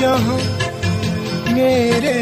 جہاں میرے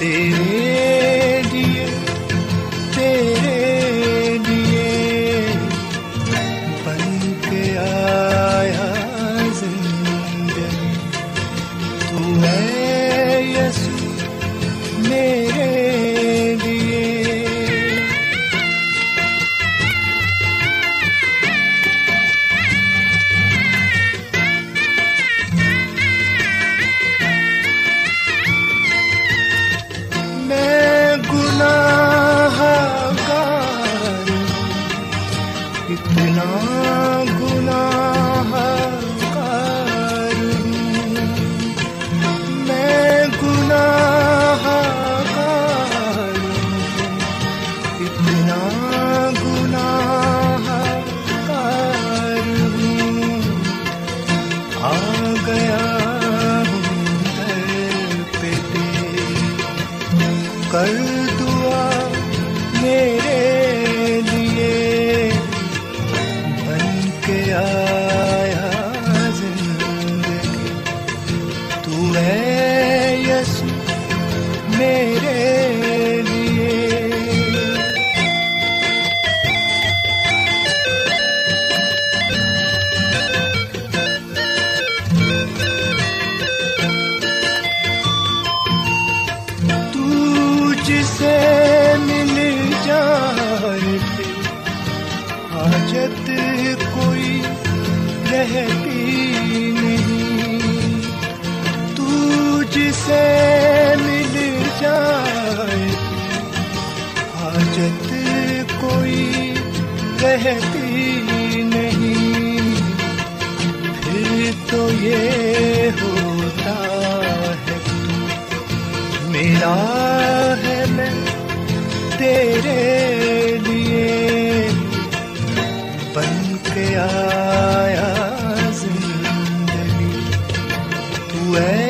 تیرے آ گیا ہوں در پہ کر کوئی رہتی نہیں۔ پھر تو یہ ہوتا ہے، میرا ہے میں تیرے لیے۔ بن کے آیا زندگی، تو ہے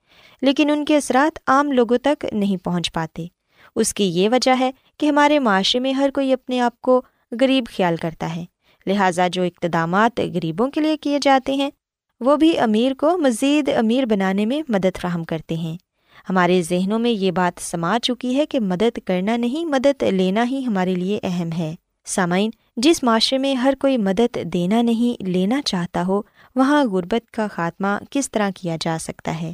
لیکن ان کے اثرات عام لوگوں تک نہیں پہنچ پاتے۔ اس کی یہ وجہ ہے کہ ہمارے معاشرے میں ہر کوئی اپنے آپ کو غریب خیال کرتا ہے۔ لہٰذا جو اقتدامات غریبوں کے لیے کیے جاتے ہیں، وہ بھی امیر کو مزید امیر بنانے میں مدد فراہم کرتے ہیں۔ ہمارے ذہنوں میں یہ بات سما چکی ہے کہ مدد کرنا نہیں، مدد لینا ہی ہمارے لیے اہم ہے۔ سامعین، جس معاشرے میں ہر کوئی مدد دینا نہیں، لینا چاہتا ہو، وہاں غربت کا خاتمہ کس طرح کیا جا سکتا ہے؟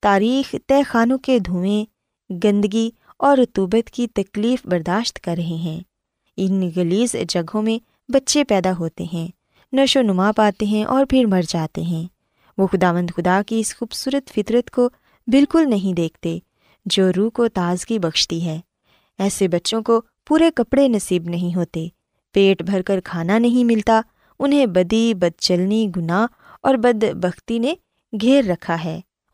تاریخ طے خانوں کے دھوئیں، گندگی اور رتوبت کی تکلیف برداشت کر رہے ہیں۔ ان گلیز جگہوں میں بچے پیدا ہوتے ہیں، نشو نما پاتے ہیں اور پھر مر جاتے ہیں۔ وہ خدا مند خدا کی اس خوبصورت فطرت کو بالکل نہیں دیکھتے، جو روح کو تازگی بخشتی ہے۔ ایسے بچوں کو پورے کپڑے نصیب نہیں ہوتے، پیٹ بھر کر کھانا نہیں ملتا، انہیں بدی، بد چلنی، گناہ اور بد بختی نے گھیر رکھا ہے۔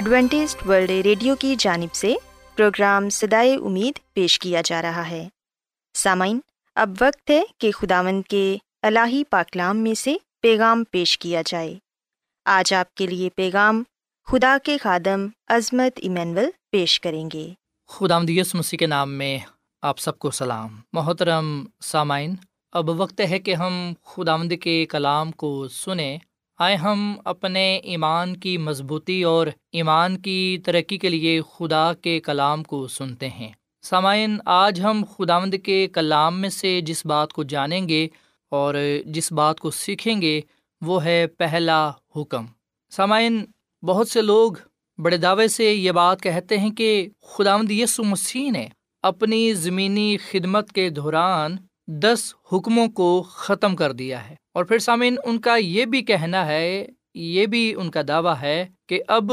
Adventist world radio کی جانب سے پروگرام سدائے امید پیش کیا جا رہا ہے۔ سامعین، اب وقت ہے کہ خداوند کے الہی پاکلام میں سے پیغام پیش کیا جائے۔ آج آپ کے لیے پیغام خدا کے خادم عظمت ایمینول پیش کریں گے۔ خدا مدیس مسیح کے نام میں آپ سب کو سلام۔ محترم سامعین، اب وقت ہے کہ ہم خدا مد کے کلام کو سنیں۔ آئے ہم اپنے ایمان کی مضبوطی اور ایمان کی ترقی کے لیے خدا کے کلام کو سنتے ہیں۔ سامعین، آج ہم خداوند کے کلام میں سے جس بات کو جانیں گے اور جس بات کو سیکھیں گے، وہ ہے پہلا حکم۔ سامعین، بہت سے لوگ بڑے دعوے سے یہ بات کہتے ہیں کہ خداوند یسو مسیح نے اپنی زمینی خدمت کے دوران دس حکموں کو ختم کر دیا ہے۔ اور پھر سامعین، ان کا یہ بھی کہنا ہے، یہ بھی ان کا دعویٰ ہے کہ اب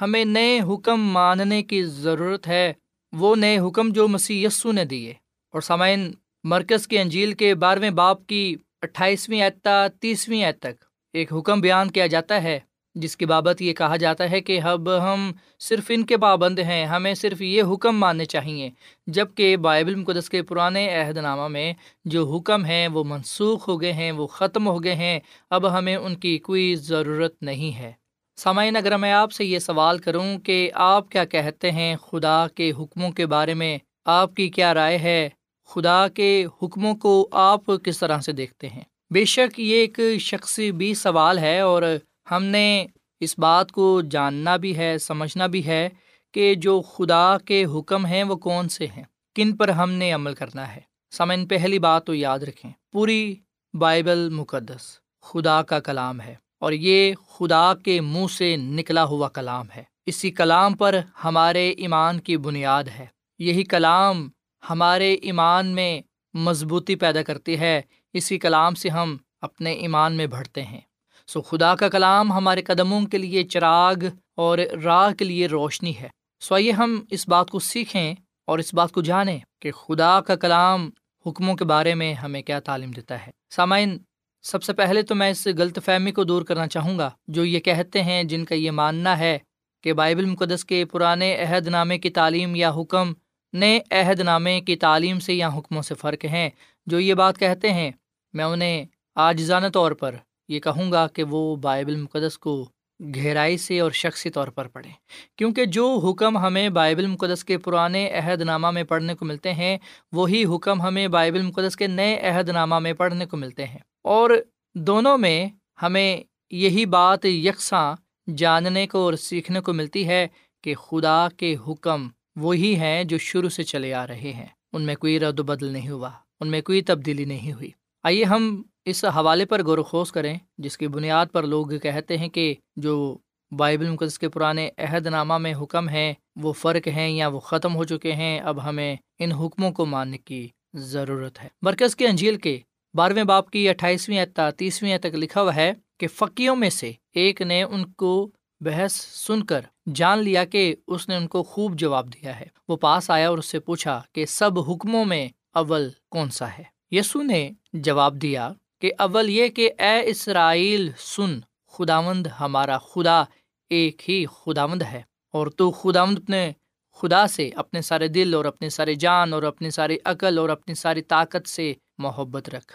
ہمیں نئے حکم ماننے کی ضرورت ہے، وہ نئے حکم جو مسی یسو نے دیے۔ اور سامعین، مرکز کی انجیل کے بارہویں باپ کی اٹھائیسویں اعتہ تیسویں اعت تک ایک حکم بیان کیا جاتا ہے۔ جس کی بابت یہ کہا جاتا ہے کہ اب ہم صرف ان کے پابند ہیں، ہمیں صرف یہ حکم ماننے چاہیے۔ جبکہ بائبل مقدس کے پرانے عہد نامہ میں جو حکم ہیں وہ منسوخ ہو گئے ہیں، وہ ختم ہو گئے ہیں، اب ہمیں ان کی کوئی ضرورت نہیں ہے۔ سامعین اگر میں آپ سے یہ سوال کروں کہ آپ کیا کہتے ہیں خدا کے حکموں کے بارے میں؟ آپ کی کیا رائے ہے؟ خدا کے حکموں کو آپ کس طرح سے دیکھتے ہیں؟ بے شک یہ ایک شخصی بھی سوال ہے اور ہم نے اس بات کو جاننا بھی ہے، سمجھنا بھی ہے کہ جو خدا کے حکم ہیں وہ کون سے ہیں؟ کن پر ہم نے عمل کرنا ہے؟ سمن پہلی بات تو یاد رکھیں۔ پوری بائبل مقدس خدا کا کلام ہے اور یہ خدا کے منہ سے نکلا ہوا کلام ہے۔ اسی کلام پر ہمارے ایمان کی بنیاد ہے۔ یہی کلام ہمارے ایمان میں مضبوطی پیدا کرتی ہے۔ اسی کلام سے ہم اپنے ایمان میں بڑھتے ہیں۔ سو خدا کا کلام ہمارے قدموں کے لیے چراغ اور راہ کے لیے روشنی ہے۔ سو آئیے ہم اس بات کو سیکھیں اور اس بات کو جانیں کہ خدا کا کلام حکموں کے بارے میں ہمیں کیا تعلیم دیتا ہے۔ سامعین، سب سے پہلے تو میں اس غلط فہمی کو دور کرنا چاہوں گا جو یہ کہتے ہیں، جن کا یہ ماننا ہے کہ بائبل مقدس کے پرانے عہد نامے کی تعلیم یا حکم نئے عہد نامے کی تعلیم سے یا حکموں سے فرق ہیں جو یہ بات کہتے ہیں۔ میں انہیں آجزانہ طور پر یہ کہوں گا کہ وہ بائبل مقدس کو گہرائی سے اور شخصی طور پر پڑھیں۔ کیونکہ جو حکم ہمیں بائبل مقدس کے پرانے عہد نامہ میں پڑھنے کو ملتے ہیں، وہی حکم ہمیں بائبل مقدس کے نئے عہد نامہ میں پڑھنے کو ملتے ہیں۔ اور دونوں میں ہمیں یہی بات یکساں جاننے کو اور سیکھنے کو ملتی ہے کہ خدا کے حکم وہی ہیں جو شروع سے چلے آ رہے ہیں۔ ان میں کوئی رد و بدل نہیں ہوا، ان میں کوئی تبدیلی نہیں ہوئی۔ آئیے ہم اس حوالے پر غور و خوص کریں، جس کی بنیاد پر لوگ کہتے ہیں کہ جو بائبل مقدس کے پرانے عہد نامہ میں حکم ہیں، وہ فرق ہیں یا وہ ختم ہو چکے ہیں، اب ہمیں ان حکموں کو ماننے کی ضرورت ہے۔ مرکز کے انجیل کے بارہویں باپ کی اٹھائیسویں تیسویں تک لکھا ہوا ہے کہ فقیوں میں سے ایک نے ان کو بحث سن کر جان لیا کہ اس نے ان کو خوب جواب دیا ہے۔ وہ پاس آیا اور اس سے پوچھا کہ سب حکموں میں اول کون سا ہے؟ یسو نے جواب دیا کہ اول یہ کہ اے اسرائیل، سن، خداوند ہمارا خدا ایک ہی خداوند ہے، اور تو خداوند اپنے خدا سے، اپنے سارے دل اور اپنے سارے جان اور اپنی ساری عقل اور اپنی ساری طاقت سے محبت رکھ۔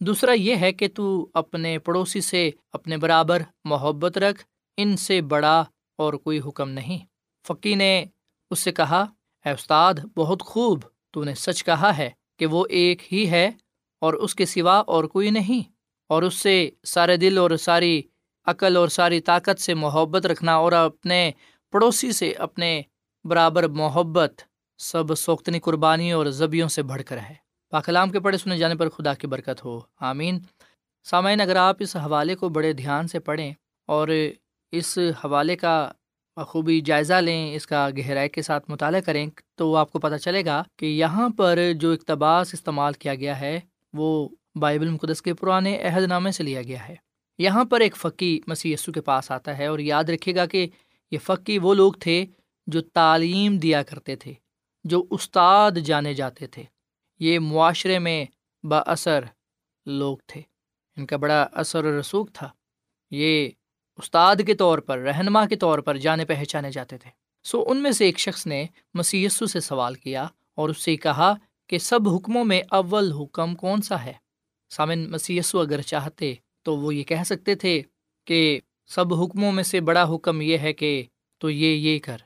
دوسرا یہ ہے کہ تو اپنے پڑوسی سے اپنے برابر محبت رکھ، ان سے بڑا اور کوئی حکم نہیں۔ فقی نے اس سے کہا، اے استاد، بہت خوب، تو نے سچ کہا ہے کہ وہ ایک ہی ہے اور اس کے سوا اور کوئی نہیں، اور اس سے سارے دل اور ساری عقل اور ساری طاقت سے محبت رکھنا اور اپنے پڑوسی سے اپنے برابر محبت سب سوختنی قربانی اور زبیوں سے بڑھ کر ہے پاکلام کے پڑھے سنے جانے پر خدا کی برکت ہو۔ آمین۔ سامعین، اگر آپ اس حوالے کو بڑے دھیان سے پڑھیں اور اس حوالے کا خوبی جائزہ لیں، اس کا گہرائی کے ساتھ مطالعہ کریں، تو آپ کو پتہ چلے گا کہ یہاں پر جو اقتباس استعمال کیا گیا ہے وہ بائبل مقدس کے پرانے عہد نامے سے لیا گیا ہے۔ یہاں پر ایک فقی مسی یسو کے پاس آتا ہے اور یاد رکھے گا کہ یہ فقی وہ لوگ تھے جو تعلیم دیا کرتے تھے، جو استاد جانے جاتے تھے۔ یہ معاشرے میں با اثر لوگ تھے۔ ان کا بڑا اثر و رسوخ تھا۔ یہ استاد کے طور پر، رہنما کے طور پر جانے پہچانے جاتے تھے۔ سو ان میں سے ایک شخص نے مسیسو سے سوال کیا اور اس سے کہا کہ سب حکموں میں اول حکم کون سا ہے؟ سامن مسیسو اگر چاہتے تو وہ یہ کہہ سکتے تھے کہ سب حکموں میں سے بڑا حکم یہ ہے کہ تو یہ یہ کر۔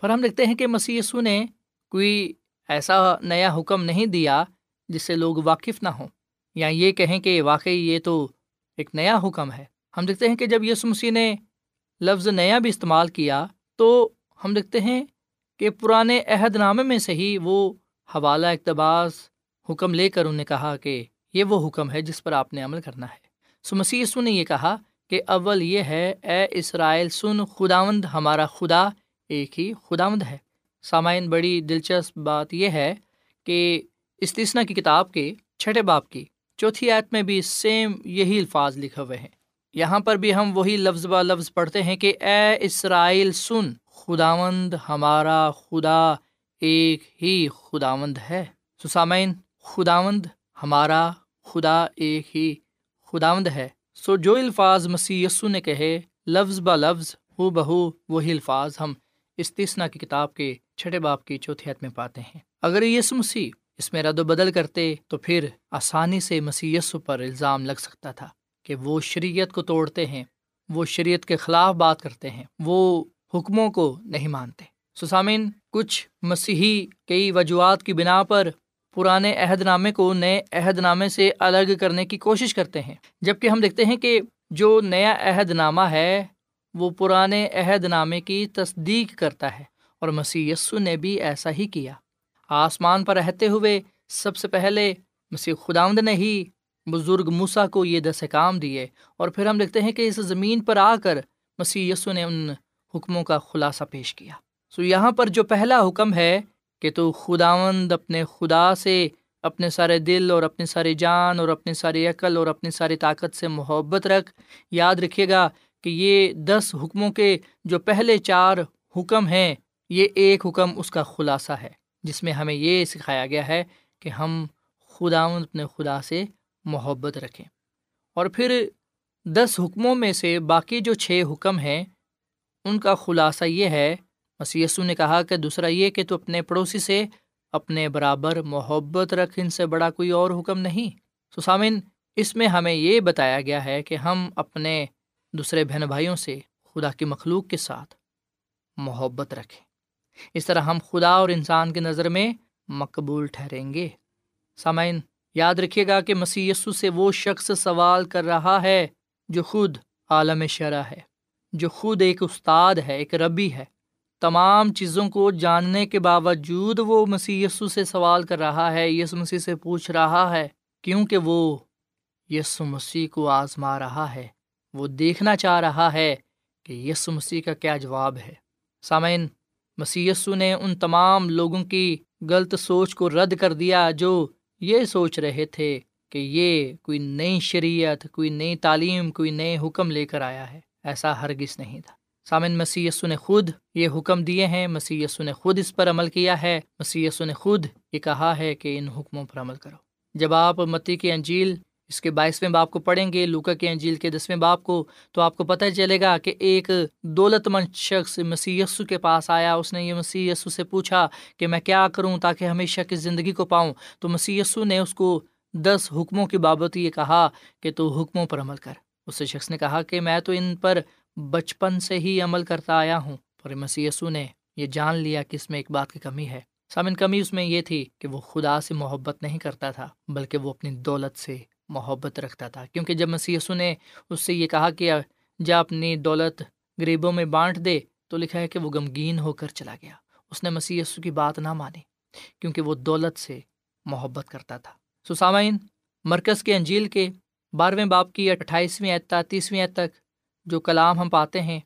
پر ہم دیکھتے ہیں کہ مسیسو نے کوئی ایسا نیا حکم نہیں دیا جس سے لوگ واقف نہ ہوں۔ یا یہ کہیں کہ واقعی یہ تو ایک نیا حکم ہے۔ ہم دیکھتے ہیں کہ جب یس مسیح نے لفظ نیا بھی استعمال کیا تو ہم دیکھتے ہیں کہ پرانے عہد نامے میں سے ہی وہ حوالہ اقتباس حکم لے کر انہوں نے کہا کہ یہ وہ حکم ہے جس پر آپ نے عمل کرنا ہے۔ سو مسیح سو نے یہ کہا کہ اول یہ ہے، اے اسرائیل سن، خداوند ہمارا خدا ایک ہی خداوند ہے۔ سامعین، بڑی دلچسپ بات یہ ہے کہ استثنا کی کتاب کے چھٹے باپ کی چوتھی آیت میں بھی سیم یہی الفاظ لکھے ہوئے ہیں۔ یہاں پر بھی ہم وہی لفظ با لفظ پڑھتے ہیں کہ اے اسرائیل سن، خداوند ہمارا خدا ایک ہی خداوند ہے۔ سسامین، خداوند ہمارا خدا ایک ہی خداوند ہے۔ سو جو الفاظ مسی یسو نے کہے، لفظ ب لفظ، ہو بہو وہی الفاظ ہم استثنا کی کتاب کے چھٹے باپ کی چوتھی حت میں پاتے ہیں۔ اگر یس مسیح اس میں رد و بدل کرتے تو پھر آسانی سے مسی یسو پر الزام لگ سکتا تھا کہ وہ شریعت کو توڑتے ہیں، وہ شریعت کے خلاف بات کرتے ہیں، وہ حکموں کو نہیں مانتے۔ سسامین کچھ مسیحی کئی وجوہات کی بنا پر پرانے عہد نامے کو نئے عہد نامے سے الگ کرنے کی کوشش کرتے ہیں۔ جبکہ ہم دیکھتے ہیں کہ جو نیا عہد نامہ ہے، وہ پرانے عہد نامے کی تصدیق کرتا ہے اور مسیح یسو نے بھی ایسا ہی کیا۔ آسمان پر رہتے ہوئے سب سے پہلے مسیح خداوند نے ہی بزرگ موسا کو یہ دس کام دیے اور پھر ہم دیکھتے ہیں کہ اس زمین پر آ کر مسیح یسو نے ان حکموں کا خلاصہ پیش کیا۔ سو یہاں پر جو پہلا حکم ہے کہ تو خداوند اپنے خدا سے اپنے سارے دل اور اپنی ساری جان اور اپنی ساری عقل اور اپنی ساری طاقت سے محبت رکھ۔ یاد رکھیے گا کہ یہ دس حکموں کے جو پہلے چار حکم ہیں، یہ ایک حکم اس کا خلاصہ ہے، جس میں ہمیں یہ سکھایا گیا ہے کہ ہم خداوند اپنے خدا سے محبت رکھیں۔ اور پھر دس حکموں میں سے باقی جو چھ حکم ہیں، ان کا خلاصہ یہ ہے مسیسو نے کہا کہ دوسرا یہ کہ تو اپنے پڑوسی سے اپنے برابر محبت رکھ، ان سے بڑا کوئی اور حکم نہیں۔ سسامن اس میں ہمیں یہ بتایا گیا ہے کہ ہم اپنے دوسرے بہن بھائیوں سے خدا کی مخلوق کے ساتھ محبت رکھیں۔ اس طرح ہم خدا اور انسان کی نظر میں مقبول ٹھہریں گے۔ سامعین، یاد رکھیے گا کہ مسی سے وہ شخص سوال کر رہا ہے جو خود عالم شرح ہے، جو خود ایک استاد ہے، ایک ربی ہے۔ تمام چیزوں کو جاننے کے باوجود وہ مسی سے سوال کر رہا ہے یس مسیح سے پوچھ رہا ہے، کیونکہ وہ یسو مسیح کو آزما رہا ہے۔ وہ دیکھنا چاہ رہا ہے کہ یسو مسیح کا کیا جواب ہے۔ سامعین مسی نے ان تمام لوگوں کی غلط سوچ کو رد کر دیا جو یہ سوچ رہے تھے کہ یہ کوئی نئی شریعت، کوئی نئی تعلیم، کوئی نئے حکم لے کر آیا ہے۔ ایسا ہرگز نہیں تھا۔ سامن مسی نے خود یہ حکم دیے ہیں مسی نے خود اس پر عمل کیا ہے مسی نے خود یہ کہا ہے کہ ان حکموں پر عمل کرو۔ جب آپ متی کی انجیل اس کے بائیسویں باپ کو پڑھیں گے، لوکا کے انجیل کے دسویں باپ کو، تو آپ کو پتہ چلے گا کہ ایک دولت مند شخص مسی کے پاس آیا۔ اس نے یہ مسی سے پوچھا کہ میں کیا کروں تاکہ ہمیشہ کی زندگی کو پاؤں؟ تو مسی نے اس کو دس حکموں کی بابت یہ کہا کہ تو حکموں پر عمل کر۔ اس شخص نے کہا کہ میں تو ان پر بچپن سے ہی عمل کرتا آیا ہوں، پر مسی نے یہ جان لیا کہ اس میں ایک بات کی کمی ہے۔ سامن، کمی اس میں یہ تھی کہ وہ خدا سے محبت نہیں کرتا تھا، بلکہ وہ اپنی دولت سے محبت رکھتا تھا۔ کیونکہ جب مسی نے اس سے یہ کہا کہ جا اپنی دولت غریبوں میں بانٹ دے، تو لکھا ہے کہ وہ غمگین ہو کر چلا گیا۔ اس نے مسی کی بات نہ مانی، کیونکہ وہ دولت سے محبت کرتا تھا۔ سسامین مرکز کے انجیل کے بارہویں باپ کی اٹھائیسویں اعتا تیسویں تک جو کلام ہم پاتے ہیں،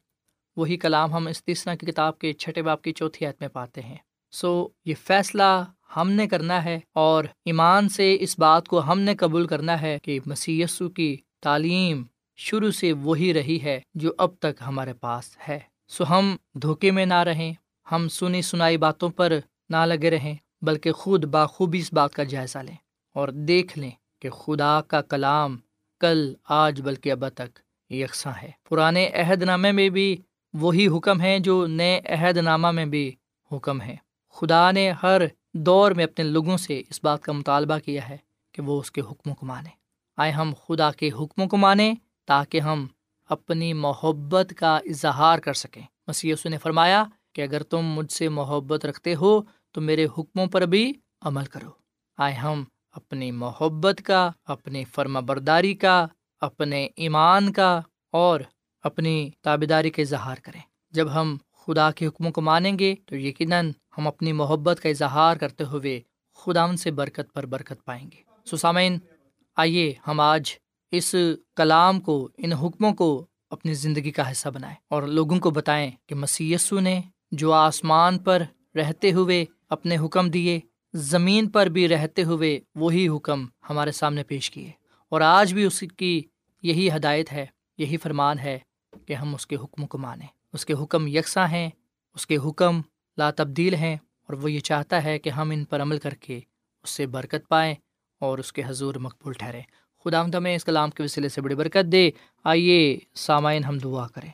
وہی کلام ہم اس تیسرا کی کتاب کے چھٹے باپ کی چوتھی عت میں پاتے ہیں۔ سو یہ فیصلہ ہم نے کرنا ہے اور ایمان سے اس بات کو ہم نے قبول کرنا ہے کہ مسی کی تعلیم شروع سے وہی رہی ہے جو اب تک ہمارے پاس ہے۔ سو ہم دھوکے میں نہ رہیں، ہم سنی سنائی باتوں پر نہ لگے رہیں، بلکہ خود بخوبی اس بات کا جائزہ لیں اور دیکھ لیں کہ خدا کا کلام کل، آج، بلکہ اب تک یکساں ہے۔ پرانے عہد نامے میں بھی وہی حکم ہیں جو نئے عہد نامہ میں بھی حکم ہے خدا نے ہر دور میں اپنے لوگوں سے اس بات کا مطالبہ کیا ہے کہ وہ اس کے حکموں کو مانیں۔ آئے ہم خدا کے حکموں کو مانیں تاکہ ہم اپنی محبت کا اظہار کر سکیں۔ مسی نے فرمایا کہ اگر تم مجھ سے محبت رکھتے ہو تو میرے حکموں پر بھی عمل کرو۔ آئے ہم اپنی محبت کا، اپنی فرما برداری کا اپنے ایمان کا اور اپنی تابیداری کا اظہار کریں۔ جب ہم خدا کے حکموں کو مانیں گے تو یقیناً ہم اپنی محبت کا اظہار کرتے ہوئے خدا ان سے برکت پر برکت پائیں گے۔ سسامین آئیے ہم آج اس کلام کو، ان حکموں کو اپنی زندگی کا حصہ بنائیں اور لوگوں کو بتائیں کہ مسی نے جو آسمان پر رہتے ہوئے اپنے حکم دیے، زمین پر بھی رہتے ہوئے وہی حکم ہمارے سامنے پیش کیے۔ اور آج بھی اس کی یہی ہدایت ہے، یہی فرمان ہے کہ ہم اس کے حکم کو مانیں۔ اس کے حکم یکساں ہیں، اس کے حکم لا تبدیل ہیں اور وہ یہ چاہتا ہے کہ ہم ان پر عمل کر کے اس سے برکت پائیں اور اس کے حضور مقبول ٹھہریں۔ خدا ہمیں اس کلام کے وسیلے سے بڑی برکت دے۔ آئیے سامعین ہم دعا کریں۔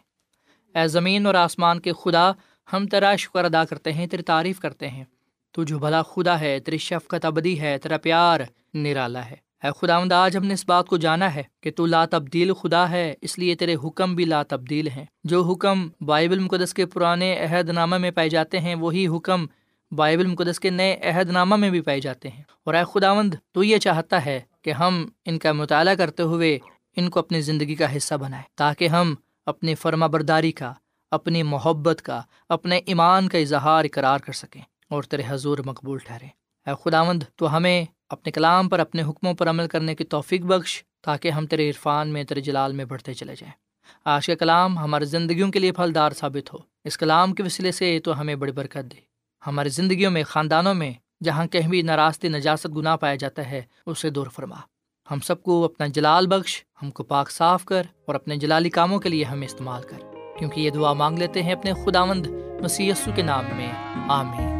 اے زمین اور آسمان کے خدا، ہم تیرا شکر ادا کرتے ہیں، تیری تعریف کرتے ہیں۔ تو جو بھلا خدا ہے، تیری شفقت ابدی ہے، تیرا پیار نرالا ہے۔ اے خدا آج ہم نے اس بات کو جانا ہے کہ تو لا تبدیل خدا ہے، اس لیے تیرے حکم بھی لا تبدیل ہیں۔ جو حکم بائبل مقدس کے پرانے عہد نامہ میں پائے جاتے ہیں، وہی حکم بائبل مقدس کے نئے عہد نامہ میں بھی پائے جاتے ہیں۔ اور اے خداوند، تو یہ چاہتا ہے کہ ہم ان کا مطالعہ کرتے ہوئے ان کو اپنی زندگی کا حصہ بنائیں، تاکہ ہم اپنی فرما برداری کا، اپنی محبت کا، اپنے ایمان کا اظہار اقرار کر سکیں اور تیرے حضور مقبول ٹھہرے اے خداوند، تو ہمیں اپنے کلام پر، اپنے حکموں پر عمل کرنے کی توفیق بخش تاکہ ہم تیرے عرفان میں، تیرے جلال میں بڑھتے چلے جائیں۔ آج کا کلام ہماری زندگیوں کے لیے پھلدار ثابت ہو۔ اس کلام کے وسیلے سے تو ہمیں بڑی برکت دے۔ ہماری زندگیوں میں، خاندانوں میں، جہاں کہیں بھی ناراستی، نجاست، گناہ پایا جاتا ہے، اسے دور فرما۔ ہم سب کو اپنا جلال بخش، ہم کو پاک صاف کر اور اپنے جلالی کاموں کے لیے ہمیں استعمال کر۔ کیونکہ یہ دعا مانگ لیتے ہیں اپنے خداوند مسی کے نام میں۔ آمین۔